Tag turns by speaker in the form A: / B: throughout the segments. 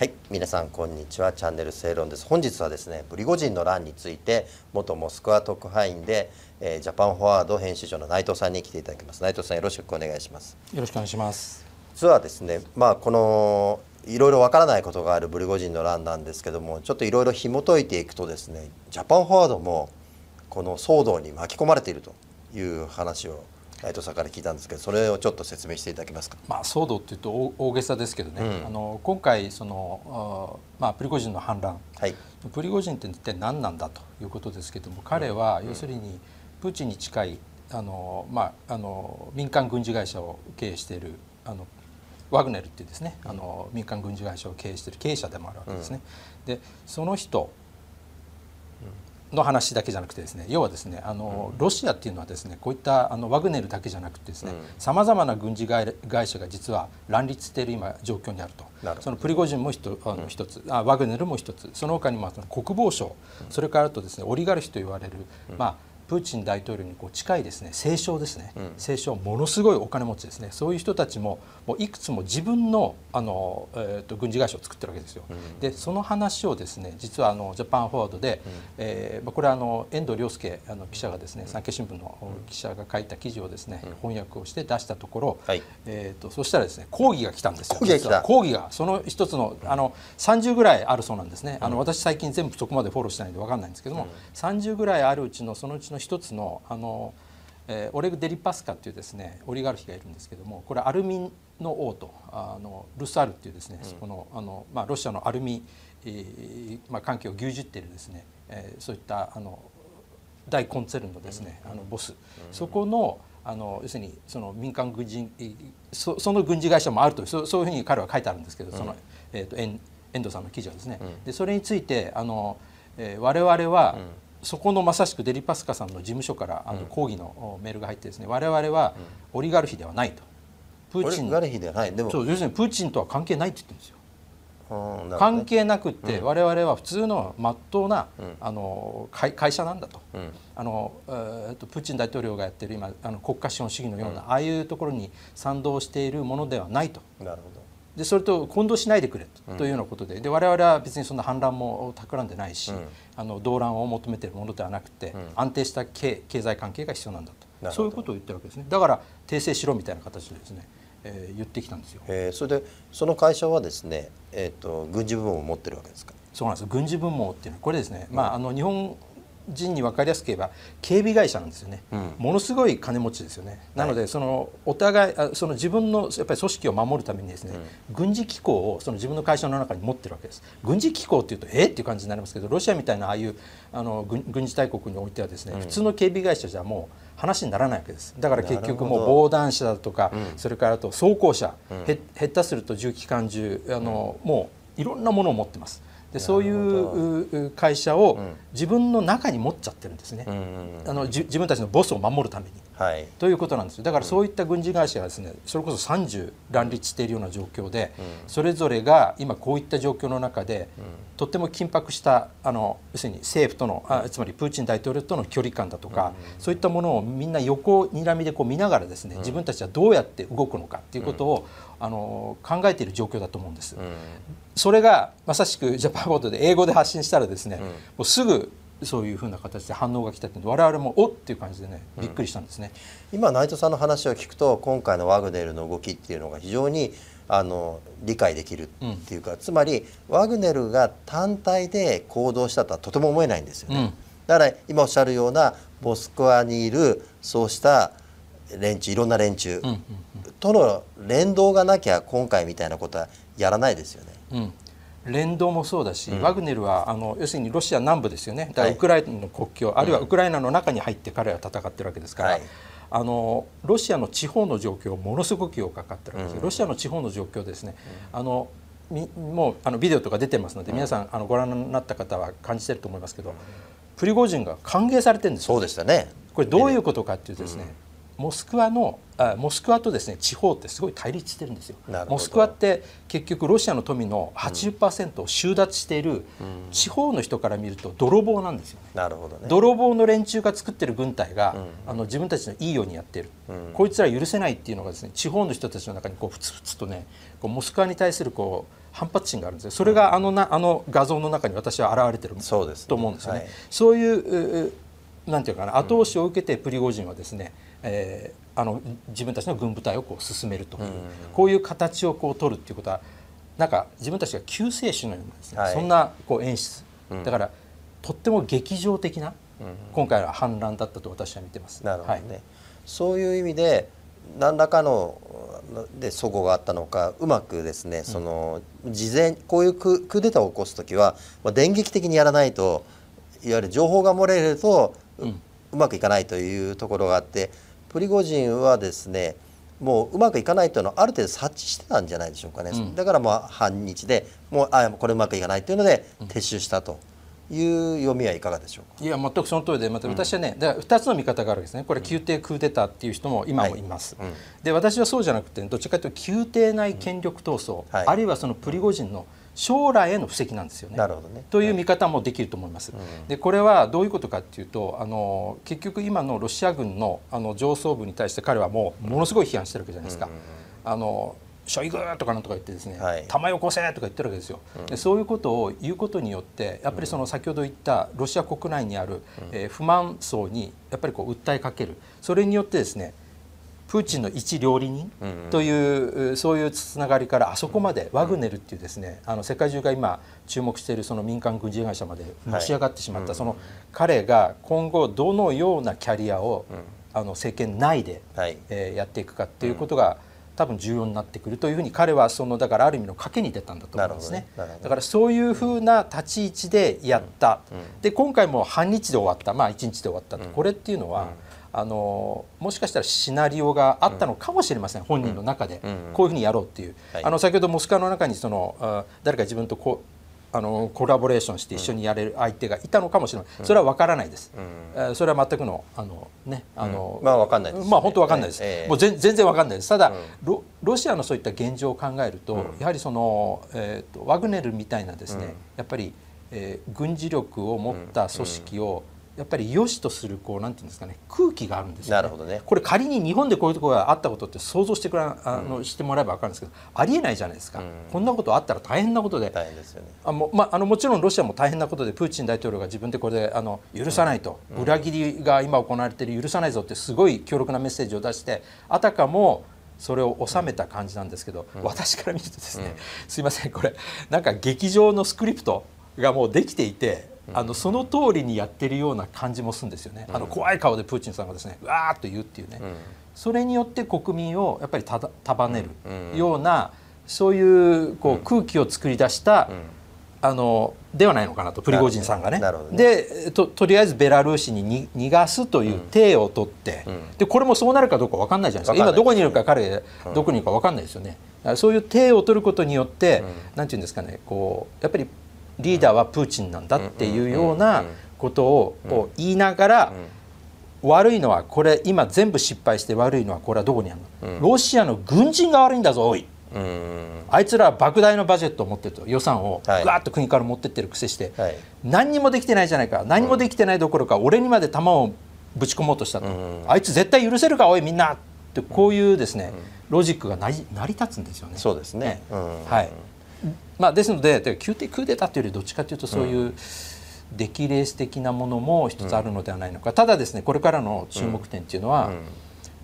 A: はい皆さんこんにちは。チャンネル正論です。本日はですねプリゴジンの乱について元モスクワ特派員で、えー、ジャパンフォワード編集長の内藤さんに来ていただきます。内藤さんよろしくお願いします。
B: よろしくお願いします。
A: 実はですねまあこのいろいろわからないことがあるブリゴジンの乱なんですけどもちょっといろいろ紐解いていくとですねジャパンフォワードもこの騒動に巻き込まれているという話を内藤さんから聞いたんですけどそれをちょっと説明していただけますか？
B: まあ、騒動っていうと大げさですけどね、うん、あの今回その、まあ、プリゴジンの反乱、はい、プリゴジンって一体何なんだということですけども彼は要するにプーチンに近いあの、まあ、あの民間軍事会社を経営しているあのワグネルっていうですねあの民間軍事会社を経営している経営者でもあるわけですね。うん、でその人の話だけじゃなくてですね要はですねあの、ロシアっていうのはですねこういったあのワグネルだけじゃなくてですねさまざまな軍事会社が実は乱立している今状況にあると。そのプリゴジンも一あの一つ、あワグネルも一つ。その他にも国防省。それからあとですねオリガルヒと言われる、まあプーチン大統領にこう近いですね清少ですね、うん、清少ものすごいお金持ちですね。そういう人たちももういくつも自分のあの、えーと、軍事会社を作ってるわけですよ。うん、でその話をですね実はあのジャパンフォワードで、うん、えー、これはあの遠藤亮介あの記者がですね産経新聞の記者が書いた記事をですね、翻訳をして出したところ、はい、えーと、そしたらですね抗議が来たんですよ。抗議が抗議がその一つのあの30ぐらいあるそうなんですね。あの私最近全部そこまでフォローしてないんで分かんないんですけども、うん、30ぐらいあるうちのそのうちの一つのあの、えー、オレグ・デリパスカっていうですねオリガルヒがいるんですけどもこれアルミの王とあのルサールっていうですね、うん、そこのあの、まあ、ロシアのアルミ、えーまあ、関係を牛耳っているですね、えー、そういったあの大コンツェルンのですね、あのボス、そこのあの要するにその民間軍事そその軍事会社もあるとそそういうふうに彼は書いてあるんですけど、その、えーと、遠遠藤さんの記事はですね、でそれについてあの、えー、我々は、そこのまさしくデリパスカさんの事務所からあの抗議のメールが入ってですね我々はオリガルヒではないと。
A: プーチン。オリガルヒではない。
B: でも。そう要するにプーチンとは関係ないって言ってるんですよ。ね、関係なくって我々は普通のまっとうな、うん、あの会会社なんだと、うん、あのえー、とプーチン大統領がやってる今あの国家資本主義のような、うん、ああいうところに賛同しているものではないと。なるほどでそれと混同しないでくれというようなことでで我々は別にそんな反乱も企んでないし、あの動乱を求めているものではなくて、安定した経経済関係が必要なんだと。そういうことを言ってるわけですね。だから訂正しろみたいな形でですねえー、言ってきたんですよ。
A: えー、それでその会社はですね、えーと、軍事部門を持ってるわけですか？
B: そうなんです。軍事部門っていうのはこれですね、うん、まああの日本人に分かりやすく言えば警備会社なんですよね、うん、ものすごい金持ちですよね、なのでそのお互いその自分のやっぱり組織を守るためにですね、うん、軍事機構をその自分の会社の中に持ってるわけです。軍事機構っていうとえっていう感じになりますけどロシアみたいなああいうあの軍事大国においてはですね、普通の警備会社じゃもう話にならないわけです。だから結局もう防弾車だとか、それからあと装甲車、うん、減ったすると重機関銃あの、もういろんなものを持ってますでそういう会社を自分の中に持っちゃってるんですね、あの自分たちのボスを守るために。はい、ということなんですだからそういった軍事会社がですねそれこそ30乱立しているような状況で、それぞれが今こういった状況の中で、とっても緊迫したあの要するに政府とのあつまりプーチン大統領との距離感だとか、そういったものをみんな横にらみでこう見ながらですね自分たちはどうやって動くのかっていうことを、あの考えている状況だと思うんです。それがまさしくジャパンボードで英語で発信したらですね、もうすぐそういうふうな形で反応が来たって我々もおっていう感じでねびっくりしたんですね、
A: うん、今内藤さんの話を聞くと今回のワグネルの動きっていうのが非常にあの理解できるっていうか、うん、つまりワグネルが単体で行動したとはとても思えないんですよね、うん、だから今おっしゃるようなモスクワにいるそうした連中いろんな連中との連動がなきゃ今回みたいなことはやらないですよね。
B: 連動もそうだし、うん、ワグネルはあの要するにロシア南部ですよね。だからウクライナの国境、はい、あるいはウクライナの中に入って彼は戦ってるわけですから、はい、あのロシアの地方の状況ものすごくよくかかってるわけです、うん、ロシアの地方の状況ですね、うん、あのもうあのビデオとか出てますので、皆さんあのご覧になった方は感じてると思いますけど、プリゴジンが歓迎されてるんです
A: そうでしたね。
B: これどういうことかっていうとですね、モスクワのあモスクワとですね地方ってすごい対立してるんですよ。モスクワって結局ロシアの富の80%を収奪している地方の人から見ると泥棒なんですよね。なるほどね。泥棒の連中が作ってる軍隊が、あの自分たちのいいようにやってる、こいつら許せないっていうのがですね地方の人たちの中にこうふつふつとねこうモスクワに対するこう反発心があるんですよ。それがあのなあの画像の中に私は現れてると思うんですよね。そういうなんていうかな後押しを受けてプリゴジンはですね、えー、あの自分たちの軍部隊をこう進めるという、こういう形をこう取るっていうことはなんか自分たちが救世主のようなですね、はい、そんなこう演出、だからとっても劇場的な、今回の反乱だったと私は見てます。
A: なるほどね、はい、そういう意味で何らかので齟齬があったのかうまくですね、その事前こういうククーデターを起こす時は、まあ、電撃的にやらないといわゆる情報が漏れるとう,、うまくいかないというところがあってプリゴジンはですねもううまくいかないというのはある程度察知してたんじゃないでしょうかね、うん、だからまあ半日でもうあこれうまくいかないというので撤収したと。いう読みはいかがでしょう
B: か。いや全くその通りでまた私はね、うん、2つの見方があるわけですね。これ宮廷クーデターっていう人も今もいます、はい。うん、で私はそうじゃなくてどっちかというと宮廷内権力闘争、はい、あるいはそのプリゴジンの将来への布石なんですよね。
A: なるほどね。
B: という見方もできると思います。はい、でこれはどういうことかっていうとあの結局今のロシア軍のあの上層部に対して彼はもうものすごい批判してるわけじゃないですか。あのショイグとかなんとか言ってですね、はい、弾よこせとか言ってるわけですよ、うん、でそういうことを言うことによってやっぱりその先ほど言ったロシア国内にある、うん、えー、不満層にやっぱりこう訴えかける。それによってですねプーチンの一料理人という、うん、そういうつながりからあそこまでワグネルっていうですね、あの世界中が今注目しているその民間軍事会社までのし上がってしまった、はい、その彼が今後どのようなキャリアを、あの政権内で、はい、えー、やっていくかっていうことが、多分重要になってくるというふうに彼はそのだからある意味の賭けに出たんだと思うんですね。だからそういうふうな立ち位置でやった、で今回も半日で終わった。まあ1日で終わったと、これっていうのは、あのもしかしたらシナリオがあったのかもしれません、本人の中で、こういうふうにやろうっていう、あの先ほどモスクワの中にその誰か自分とこうあのコラボレーションして一緒にやれる相手がいたのかもしれない、それは分からないです、うん、それは全くのあのねあの、
A: うん、まあ分かんないです、
B: ね、まあ本当分かんないです、えー、もう全然分かんないです。ただ、ロロシアのそういった現状を考えると、やはりその、えーと、ワグネルみたいなですね、やっぱり、えー、軍事力を持った組織を、やっぱり良しとするこうなんていうんですかね空気があるんですよ、ね、
A: なるほどね。
B: これ仮に日本でこういうところがあったことって想像してくらあの、してもらえば分かるんですけどありえないじゃないですか、うん、こんなことあったら大変なことで。
A: 大変ですよね。
B: あもまああのもちろんロシアも大変なことでプーチン大統領が自分でこれであの許さないと、うん、裏切りが今行われている許さないぞってすごい強力なメッセージを出してあたかもそれを収めた感じなんですけど、うん、私から見るとですね、すいませんこれなんか劇場のスクリプトがもうできていてあのその通りにやってるような感じもするんですよね、あの怖い顔でプーチンさんがですねわーっと言うっていうね、それによって国民をやっぱり束ねるような、そういうこう空気を作り出した、あのではないのかなとプリゴジンさんがね。ね。でととりあえずベラルーシに逃がすという体を取って、うん、でこれもそうなるかどうか分かんないじゃないですか。今どこにいるか彼、どこにいるか分かんないですよね。そういう体を取ることによって、うん、なんていうんですかねこうやっぱりリーダーはプーチンなんだっていうようなことを言いながら悪いのはこれ今全部失敗して悪いのはこれはどこにあるの？ロシアの軍人が悪いんだぞおい。あいつらは莫大なバジェットを持ってると予算をぐわっと国から持ってってるくせして、何にもできてないじゃないか。何もできてないどころか俺にまで弾をぶち込もうとしたと、あいつ絶対許せるかおいみんな。ってこういうですね、ロジックが成り立つんですよね。
A: そうですね、
B: はいまあ、ですので宮廷クーデターというよりどっちかというとそういう出来レース的なものも一つあるのではないのか、ただですねこれからの注目点っていうのは、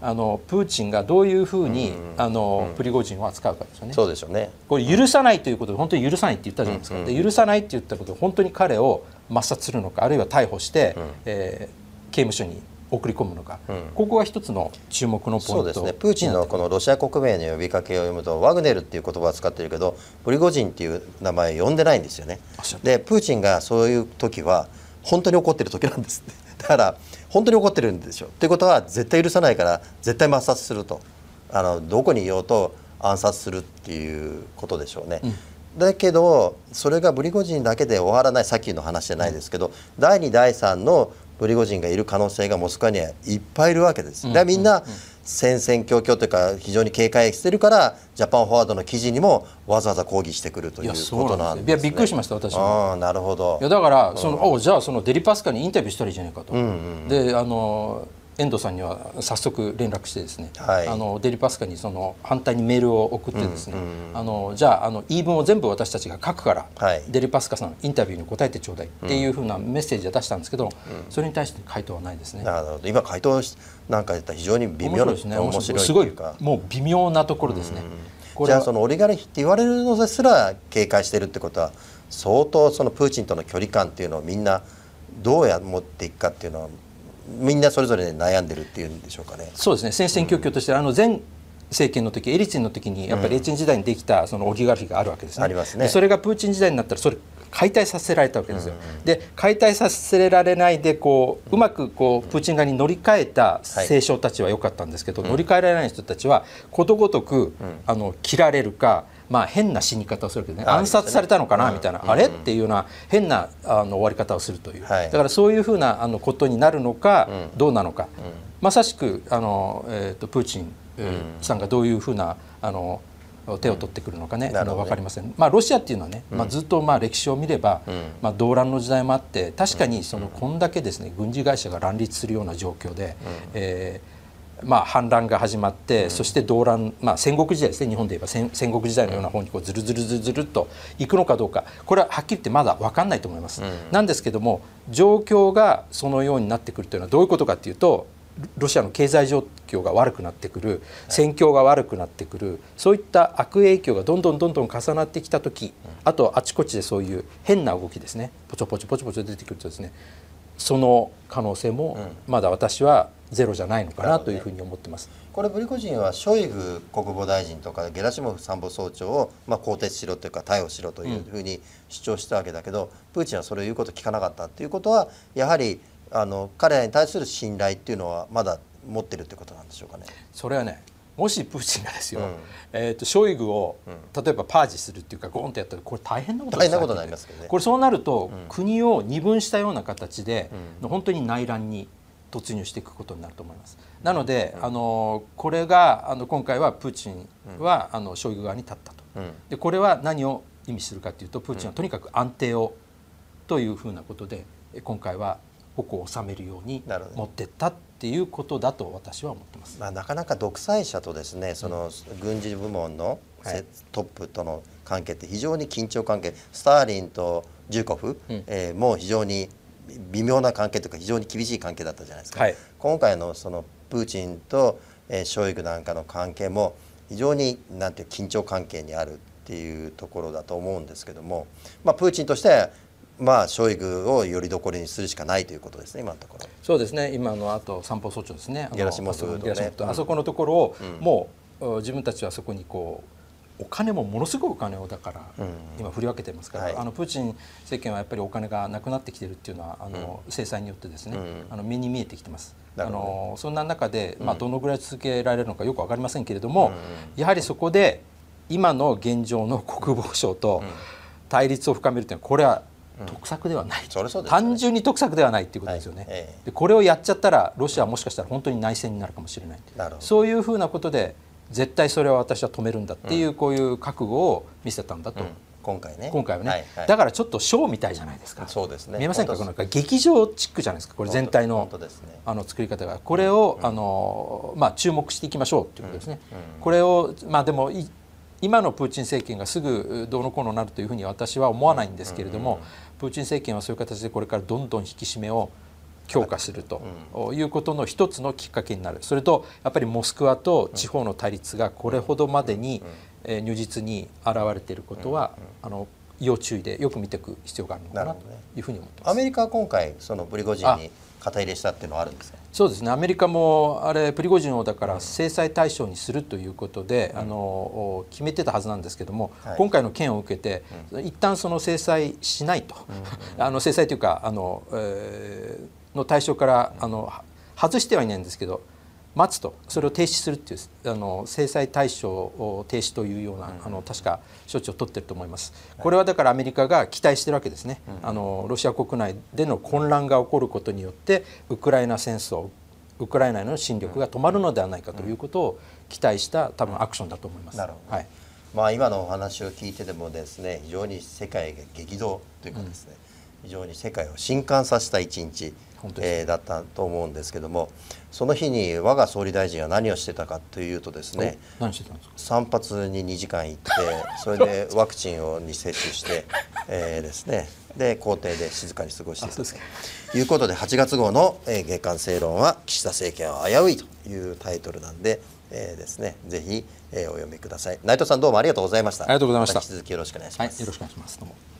B: あのプーチンがどういうふうに、あのプリゴジンを扱うかですよね。
A: そうでしょうね。
B: これ許さないということで本当に許さないって言ったじゃないですか。で許さないって言ったことで本当に彼を抹殺するのかあるいは逮捕して、うん、えー、刑務所に送り込むのか、うん、ここが一つの注目のポイント。
A: そうですね。プーチンのこのロシア国名の呼びかけを読むとワグネルっていう言葉を使ってるけどプリゴジンっていう名前を呼んでないんですよね。でプーチンがそういう時は本当に怒ってる時なんです だから本当に怒ってるんでしょっていうことは絶対許さないから絶対抹殺すると。あのどこにいようと暗殺するっていうことでしょうね、うん。だけどそれがブリゴジンだけで終わらないさっきの話じゃないですけど、第2第3のプリゴジンがいる可能性がモスクワにはいっぱいいるわけです。でみんな戦々恐々というか非常に警戒してるからジャパンフォワードの記事にもわざわざ抗議してくるということなんです、ね、いや
B: びっくりしました私
A: も。あなるほど。
B: いやだからその、うん、おじゃあそのデリパスカにインタビューしたらいいじゃないかと、うんうん、であの遠藤さんには早速連絡してですね、はい、あのデリパスカにその反対にメールを送ってですね、うんうん、あのじゃああの言い分を全部私たちが書くから、はい、デリパスカさんインタビューに答えてちょうだいっていうふうなメッセージを出したんですけど、うん、それに対して回答はないですね。
A: なるほど。今回答なんか言ったら非常に微妙なですね。面白い
B: すごい。もう微妙なところですね。
A: じゃあそのオリガルヒって言われるのですら警戒してるってことは相当そのプーチンとの距離感っていうのをみんなどうや持っていくかっていうのはみんなそれぞれ悩んでるっていうんでしょうかね。
B: そうですね戦々恐々として、うん、あの前政権の時エリツィンの時にやっぱりエリツィン時代にできたそのオリガルヒがあるわけですね。ありますね。それがプーチン時代になったらそれ解体させられたわけですよ。うんうん、で解体させられないでこううまくこうプーチン側に乗り換えた政将たちは良かったんですけど、はい、乗り換えられない人たちはことごとく、あの切られるかまあ、変な死に方をするわけね暗殺されたのかなみたいな、あれ？っていうような変なあの終わり方をするという、だからそういうふうなあのことになるのか、どうなのか、まさしくあの、えー、とプーチンさんがどういうふうなあの手を取ってくるのかね、あの分かりません、まあ、ロシアっていうのはね、まあ、ずっとまあ歴史を見れば、まあ、動乱の時代もあって確かにそのこんだけですね軍事会社が乱立するような状況で、えーまあ、反乱が始まって、うん、そして動乱、まあ、戦国時代ですね。日本で言えば戦戦国時代のような方にこうずるずるずるずるっといくのかどうか。これははっきり言ってまだ分かんないと思います。うん、なんですけども状況がそのようになってくるというのはどういうことかというとロシアの経済状況が悪くなってくる戦況が悪くなってくるそういった悪影響がどんどんどんどん重なってきた時あとあちこちでそういう変な動きですね。ポチョポチョポチョポチョ出てくるとですねその可能性もまだ私はゼロじゃないのかなというふうに思ってます。
A: これブリコジンはショイグ国防大臣とかゲラシモフ参謀総長をまあ更迭しろというか逮捕しろというふうに主張したわけだけど、うん、プーチンはそれを言うこと聞かなかったっていうことはやはりあの彼らに対する信頼っていうのはまだ持ってるってことなんでしょうかね。
B: それはねもしプーチンがですよ、うん、えーと、ショイグを、例えばパージするっていうかゴンってやったらこれ大変なこと
A: です大変なことになりますけどね。
B: これそうなると、国を二分したような形で、本当に内乱に突入していくことになると思います。なので、あのこれがあの今回はプーチンは、あのショイグ側に立ったと。でこれは何を意味するかというとプーチンはとにかく安定をというふうなことで今回は矛を収めるように持ってったっていうことだと私は思ってます。
A: まあ、なかなか独裁者とですねその軍事部門の、トップとの関係って非常に緊張関係。スターリンとジューコフ、うん、えー、もう非常に微妙な関係というか非常に厳しい関係だったじゃないですか、はい、今回のそのプーチンと、えー、ショイグなんかの関係も非常になんていう緊張関係にあるっていうところだと思うんですけども、まあ、プーチンとしてはまあ、ショイグをよりどころにするしかないということですね、今のところ。
B: そうですね、今のあと散歩総長ですね、
A: ゲラシモス、
B: ね、あそこのところを、もう自分たちはそこにこうお金もものすごいお金をだから今振り分けてますから、うんあのプーチン政権はやっぱりお金がなくなってきてるっていうのはあの、うん、制裁によってですね、うん、あの目に見えてきてます。あのそんな中で、まあ、どのぐらい続けられるのかよく分かりませんけれども、やはりそこで今の現状の国防省と対立を深めるというのはこれは得策ではない、うんね、単純に得策ではないっていうことですよね、はい。えでこれをやっちゃったらロシアはもしかしたら本当に内戦になるかもしれない。そういうふうなことで絶対それは私は止めるんだっていう、こういう覚悟を見せたんだと。
A: 今回ね。
B: 今回はね、はいはい、だからちょっとショーみたいじゃないですか。
A: そうですね。
B: 見えませんかこの劇場チックじゃないですかこれ全体の,、ね、あの作り方が。これを、あのまあ、注目していきましょうっていうことですね、これをまあでも今のプーチン政権がすぐどうのこうのなるというふうに私は思わないんですけれども、プーチン政権はそういう形でこれからどんどん引き締めを強化するということの一つのきっかけになる。それとやっぱりモスクワと地方の対立がこれほどまでに如実に現れていることはあの要注意でよく見ていく必要があるのかなというふうに思ってます。
A: アメリカは今回そのプリゴジンに肩入れしたっていうのはあるんですか？
B: そうですね。アメリカもあれプリゴジンをだから制裁対象にするということで、うん、あの決めてたはずなんですけども、はい、今回の件を受けて、うん、一旦その制裁しないと、うん、あの制裁というかあの、えーの対象からあの外してはいないんですけど待つとそれを停止するっていうあの制裁対象を停止というような、あの確か処置を取ってると思います。これはだからアメリカが期待してるわけですね。あのロシア国内での混乱が起こることによってウクライナ戦争ウクライナへの侵略が止まるのではないかということを期待した多分アクションだと思います。
A: なるほど。はい。まあ今のお話を聞いててもですね非常に世界が激動というかですね、非常に世界を震撼させた一日えー、だったと思うんですけどもその日に我が総理大臣は何をしてたかというとですね
B: 何してたんですか？
A: 散髪に2時間行ってそれで ワクチンをに接種して、えー、ですね。で公邸で静かに過ごしていたということで8月号の、えー、月刊正論は岸田政権は危ういというタイトルなんで、えー、ですね。ぜひ、えー、お読みください。内藤さんどうもありがとうございました。あ
B: りがとうございました。
A: 引き続きよろしくお願いします、
B: はい、よろしくお願いします。どうも